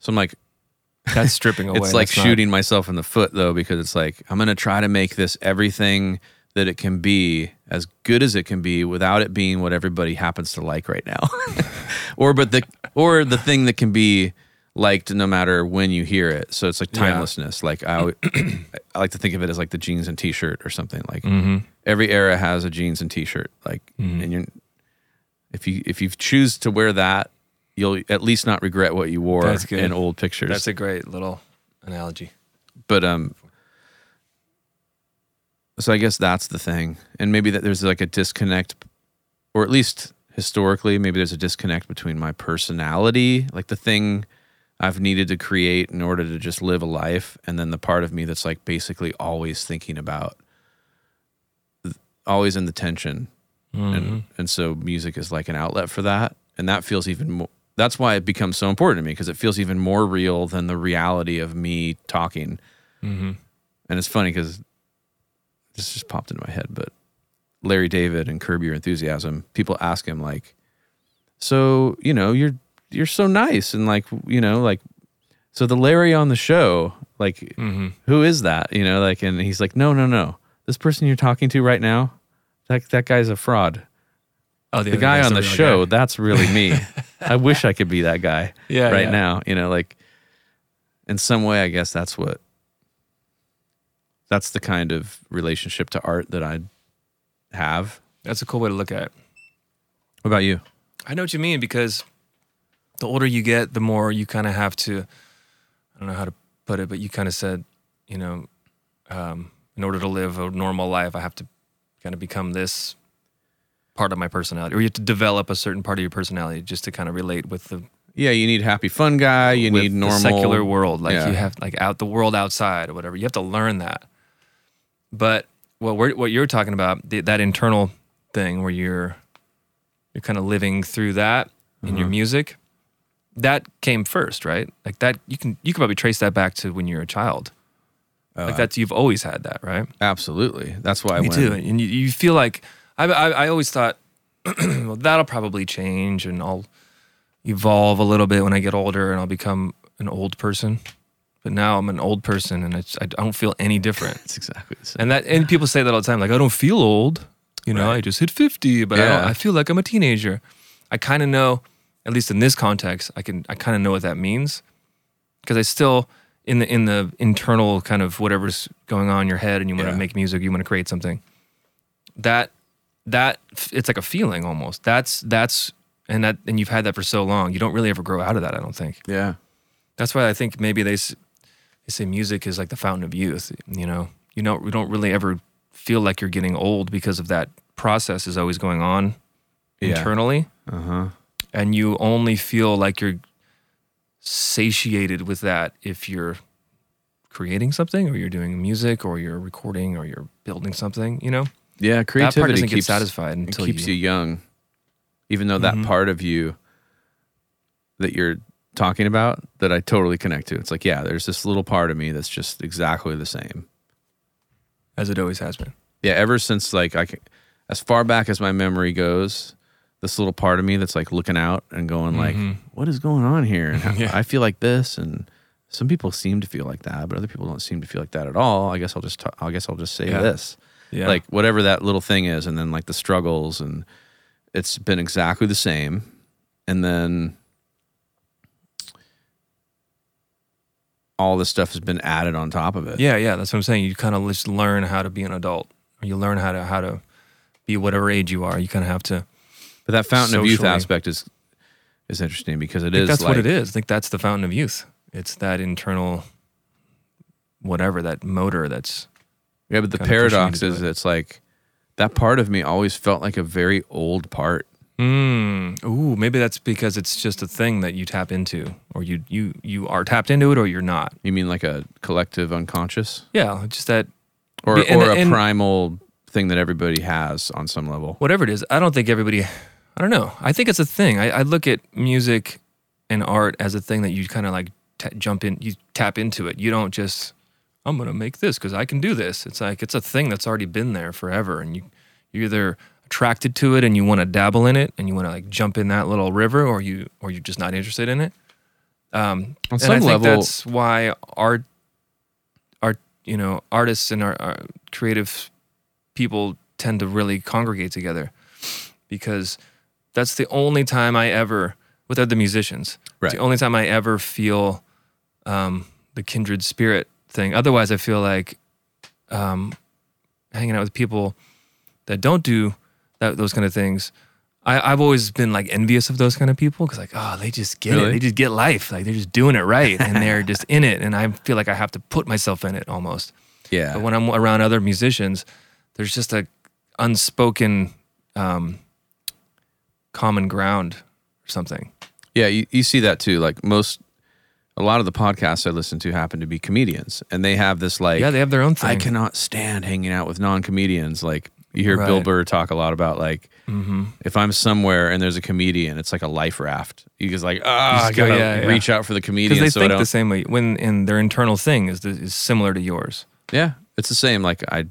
so i'm like *laughs* That's stripping *laughs* away. it's like That's not- shooting myself in the foot though because it's like i'm going to try to make this everything that it can be as good as it can be without it being what everybody happens to like right now *laughs* or but the or the thing that can be liked no matter when you hear it so it's like Yeah. timelessness like i *clears throat* i like to think of it as like the jeans and t-shirt or something like Mm-hmm. every era has a jeans and t-shirt like Mhm. and you're if you if you choose to wear that you'll at least not regret what you wore That's good. in old pictures That's a great little analogy. but um so i guess that's the thing and maybe that there's like a disconnect or at least historically maybe there's a disconnect between my personality like the thing I've needed to create in order to just live a life, and then the part of me that's like basically always thinking about, always in the tension, Mm-hmm. and and so music is like an outlet for that, and that feels even more. That's why it becomes so important to me because it feels even more real than the reality of me talking. Mm-hmm. And it's funny because this just popped into my head, but Larry David and Curb Your Enthusiasm, people ask him like, "So you know you're you're so nice and like you know like, so the Larry on the show like Mm-hmm. who is that you know like and he's like no no no this person you're talking to right now that that guy's a fraud Oh, the other guy on the real show guy. that's really me *laughs* I wish I could be that guy Yeah, right yeah. now you know like in some way I guess that's what that's the kind of relationship to art that I have That's a cool way to look at it. what about you I know what you mean because the older you get, the more you kind of have to. I don't know how to put it, but you kind of said, you know, um, in order to live a normal life, I have to kind of become this part of my personality, or you have to develop a certain part of your personality just to kind of relate with the yeah you need happy fun guy you need normal secular world. Like Yeah. you have like out the world outside or whatever. You have to learn that. But what we're, what you're talking about, the, that internal thing where you're you're kind of living through that in your Mhm. music, that came first, right? Like that you can you can probably trace that back to when you're a child. Oh, Like that's you've always had that, right? absolutely that's why Me when, too. And you, you feel like I, I I always thought, *clears throat* well, that'll probably change, and I'll evolve a little bit when I get older, and I'll become an old person. But now I'm an old person, and it's, I don't feel any different. *laughs* it's exactly the same And that and people say that all the time, like I don't feel old. You know, Right. I just hit fifty, but I, don't, I feel like I'm a teenager. I kind of know, at least in this context, I can I kind of know what that means because I still in the in the internal kind of whatever's going on in your head, and you want to Yeah. make music, you want to create something. That that it's like a feeling almost. That's that's and that and you've had that for so long, you don't really ever grow out of that. I don't think. yeah That's why I think maybe they they say music is like the fountain of youth. You know, you don't we don't really ever feel like you're getting old because of that process is always going on Yeah. internally, uh-huh and you only feel like you're satiated with that if you're creating something or you're doing music or you're recording or you're building something. You know, yeah that part creativity doesn't keeps get satisfied it until keeps you, young even though that Mhm. part of you that you're talking about that i totally connect to it's like yeah there's this little part of me that's just exactly the same as it always has been. yeah ever since like i can as far back as my memory goes this little part of me that's like looking out and going like Mhm. what is going on here and *laughs* Yeah. i feel like this and some people seem to feel like that but other people don't seem to feel like that at all i guess i'll just i guess i'll just say Yeah. this Yeah, like whatever that little thing is and then like the struggles and it's been exactly the same and then all this stuff has been added on top of it Yeah, yeah, that's what I'm saying. You kind of just learn how to be an adult, or you learn how to how to be whatever age you are. You kind of have to. But that fountain of youth aspect is is interesting because it is that's like what it is. I think that's the fountain of youth. It's that internal, whatever that motor. That's yeah but the kinda pushing you to paradox is it. it's like that part of me always felt like a very old part mm, ooh, maybe that's because it's just a thing that you tap into, or you you you are tapped into it, or you're not. you mean like a collective unconscious Yeah, just that or and- or a and- primal thing that everybody has on some level whatever it is. I don't think everybody. I don't know. I think it's a thing. I, I look at music and art as a thing that you kind of like ta jump in. You tap into it. You don't just. I'm gonna make this because I can do this. It's like it's a thing that's already been there forever, and you you're either attracted to it and you want to dabble in it and you want to like jump in that little river, or you or you're just not interested in it. Um, on and some I think level that's why art, art, you know, artists and our, our creative people tend to really congregate together because that's the only time I ever, with other musicians, Right. the only time I ever feel um, the kindred spirit thing. Otherwise, I feel like um, hanging out with people that don't do that, those kind of things. I, I've always been like envious of those kind of people because like oh they just get Really? it they just get life like they're just doing it right and they're just *laughs* in it and I feel like I have to put myself in it almost yeah but when I'm around other musicians, there's just a unspoken um, common ground or something. Yeah, you, you see that too. Like most, a lot of the podcasts I listen to happen to be comedians, and they have this like, yeah, they have their own thing. I cannot stand hanging out with non comedians. Like you hear Bill Burr talk a lot about like hmm if I'm somewhere and there's a comedian, it's like a life raft. You just like ah, I gotta yeah, yeah. reach out for the Because comedian. they so think the same way. When and their internal thing is is similar to yours. Yeah, it's the same. Like I,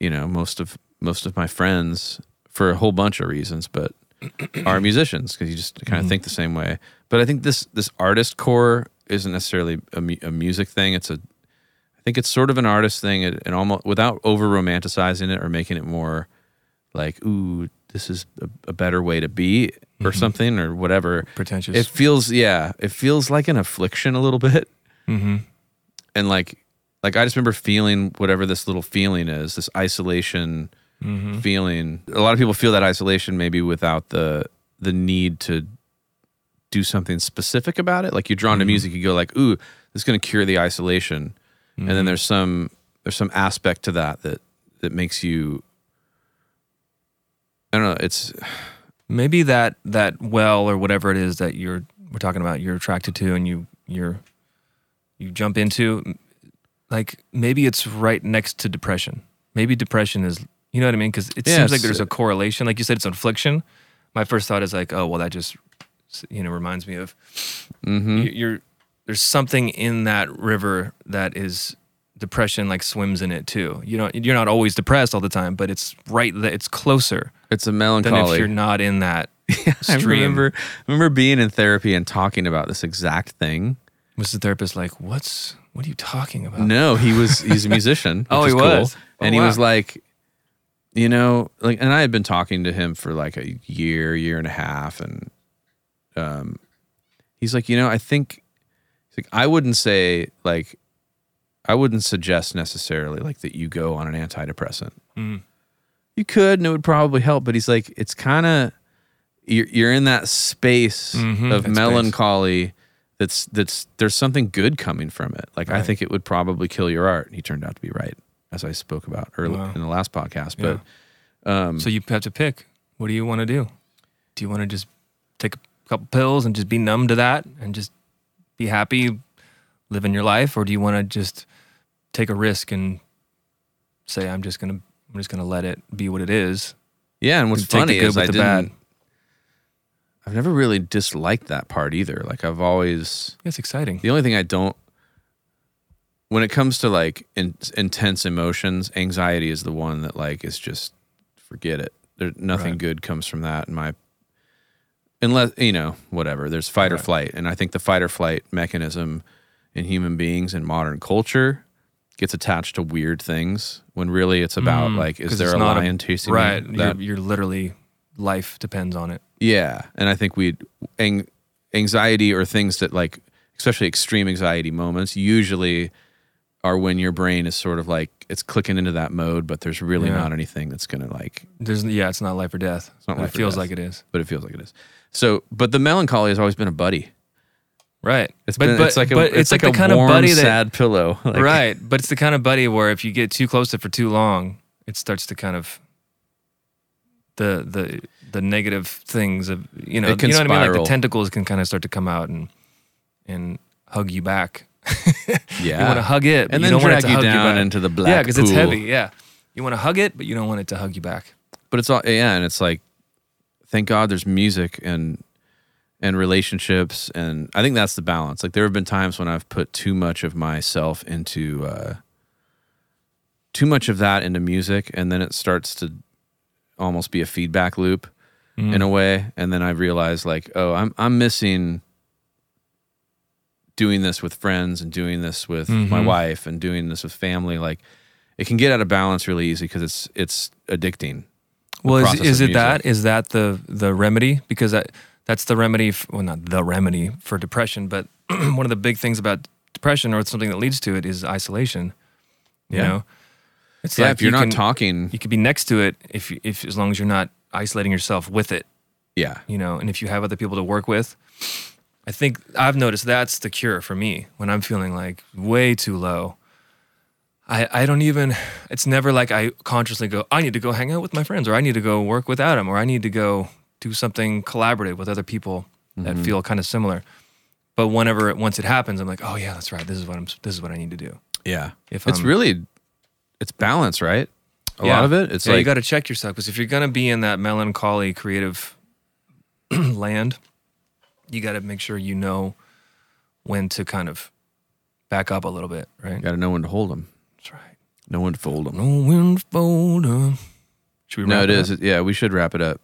you know, most of most of my friends for a whole bunch of reasons, but are *clears throat* musicians because you just kind of Mhm. think the same way. But I think this this artist core isn't necessarily a, mu- a music thing. It's a, I think it's sort of an artist thing, and, and almost without over romanticizing it or making it more like, ooh, this is a, a better way to be or Mhm. something or whatever. Pretentious. It feels, yeah, it feels like an affliction a little bit hmm and like like I just remember feeling whatever this little feeling is, this isolation hmm feeling. A lot of people feel that isolation maybe without the the need to do something specific about it. Like you're drawn to Mhm. music, you go like, "Ooh, this is going to cure the isolation." And Mm-hmm. then there's some there's some aspect to that that that makes you I don't know, it's maybe that that well or whatever it is that you're we're talking about you're attracted to and you you're you jump into like maybe it's right next to depression maybe depression is you know what i mean because it Yeah, seems like there's a correlation like you said it's affliction my first thought is like oh well that just you know reminds me of mm-hmm. you- you're there's something in that river that is depression like swims in it too you know you're not always depressed all the time but it's right that it's closer it's a than melancholy. if you're not in that *laughs* I stream. remember remember being in therapy and talking about this exact thing. Was the therapist like, "What's what are you talking about?" No, he was he's a *laughs* musician. Oh, he cool. was? Oh, and he was like, you know, like, and I had been talking to him for like a year, year and a half, and um, he's like, you know, I think, he's like, I wouldn't say like, I wouldn't suggest necessarily like that you go on an antidepressant. Mm. You could, and it would probably help, but he's like, it's kind of you're you're in that space Mhm, of melancholy space. That's that's there's something good coming from it. Like I think it would probably kill your art. And he turned out to be right, as I spoke about earlier Wow. in the last podcast. Yeah. But um, So you have to pick. What do you want to do? Do you want to just take a couple pills and just be numb to that and just be happy living your life, or do you want to just take a risk and say, "I'm just gonna, I'm just gonna let it be what it is." yeah, and what's funny is I the didn't. bad. I've never really disliked that part either. Like I've always It's exciting. The only thing I don't, when it comes to like in, intense emotions, anxiety is the one that like is just forget it. There, nothing Right. good comes from that. In my, unless you know whatever. There's fight or Right. flight, and I think the fight or flight mechanism in human beings in modern culture gets attached to weird things when really it's about Mm, like is there a not a- lion chasing Right. That- You're, you're literally life depends on it. yeah, and I think we ang- anxiety or things that like especially extreme anxiety moments usually are when your brain is sort of like it's clicking into that mode, but there's really Yeah. not anything that's gonna like There's yeah, it's not life or death. not life it feels death. like it is. but it feels like it is. So, but the melancholy has always been a buddy. Right. It's but, been but, it's like a but it's, like, the a kind warm, of buddy that sad pillow. *laughs* Like, right, but it's the kind of buddy where if you get too close to it for too long, it starts to kind of the the the negative things of you know It can you know what I mean. Like the tentacles can kind of start to come out and and hug you back. *laughs* Yeah. you want to hug it, but and you then don't want it drag to you hug down you back. into the black yeah, because it's heavy. Yeah, you want to hug it, but you don't want it to hug you back. but it's all yeah and it's like thank god there's music and and relationships and i think that's the balance like there have been times when i've put too much of myself into uh too much of that into music and then it starts to almost be a feedback loop Mm. in a way and then i realize like oh i'm i'm missing doing this with friends and doing this with my Mhm. wife and doing this with family like it can get out of balance really easy because it's it's addicting Well, is, is it that? Is that the the remedy? Because that that's the remedy. f well, not the remedy for depression, but *clears throat* one of the big things about depression, or something that leads to it, is isolation. You Yeah. know, it's yeah like if you're you not can- talking you could be next to it if if as long as you're not isolating yourself with it. yeah You know, and if you have other people to work with, I think I've noticed that's the cure for me when I'm feeling like way too low. I, I don't even it's never like I consciously go, I need to go hang out with my friends or I need to go work with Adam or I need to go do something collaborative with other people that Mhm. feel kind of similar. But whenever it, once it happens, I'm like, oh yeah, that's right. This is what I'm. This is what I need to do. Yeah. If it's I'm- really it's balance, right? A Yeah. lot of it. It's yeah, you got to check yourself because if you're gonna be in that melancholy creative *clears throat* land, you got to make sure you know when to kind of back up a little bit, right? got to know when to hold them, That's right. know when to fold them. No wind fold up. Should we? No, wrap it is. It- yeah, we should wrap it up.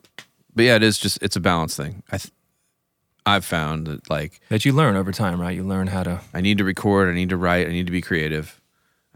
But yeah, it is just it's a balance thing. I th- I've found that like that you learn over time, right? You learn how to. I need to record, I need to write, I need to be creative.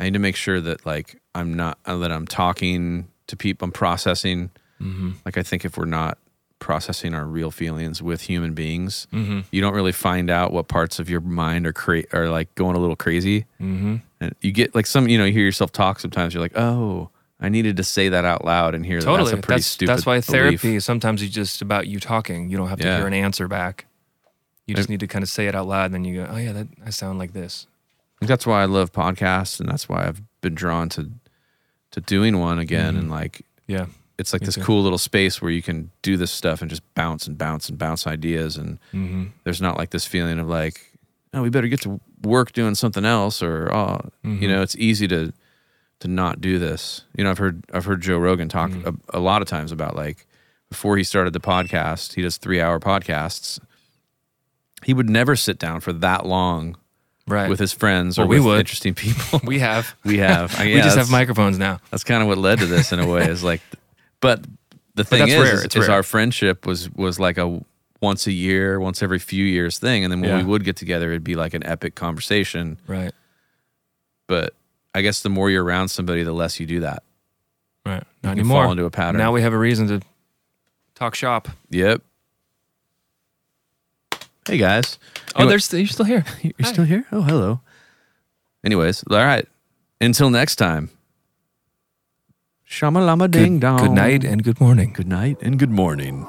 I need to make sure that like I'm not uh, that I'm talking to people, I'm processing. Mm-hmm. Like I think if we're not processing our real feelings with human beings, Mm-hmm. you don't really find out what parts of your mind are cra- are like going a little crazy. Mm-hmm. And you get like some, you know, you hear yourself talk sometimes. You're like, oh, I needed to say that out loud and hear that that's a pretty That's stupid. that's why therapy is sometimes it's just about you talking. You don't have to Yeah. hear an answer back. You just I- need to kind of say it out loud, and then you go, "Oh yeah, that I sound like this." That's why I love podcasts, and that's why I've been drawn to to doing one again. And like, Yeah. it's like this too. cool little space where you can do this stuff and just bounce and bounce and bounce ideas. And Mm-hmm. there's not like this feeling of like, oh, we better get to work doing something else, or oh, Mhm. you know, it's easy to to not do this. You know, I've heard I've heard Joe Rogan talk Mhm. a, a lot of times about like before he started the podcast, he does three hour podcasts. He would never sit down for that long Right. with his friends or Well, we with would. interesting people. *laughs* we have. we have. *laughs* I- we yeah, just have microphones now. That's kind of what led to this in a way. Is like, but the *laughs* thing that's is, is, It's is rare. our friendship was was like a once a year, once every few years thing, and then when Yeah. we would get together, it'd be like an epic conversation. Right. But I guess the more you're around somebody, the less you do that. Right. Not can anymore. fall into a pattern. Now we have a reason to talk shop. Yep. Hey guys. Anyway, oh, there's st- you're still here. *laughs* You're Hi. still here. Oh, hello. Anyways, all right. Until next time. Shama lama ding dong. Good night and good morning. Good night and good morning.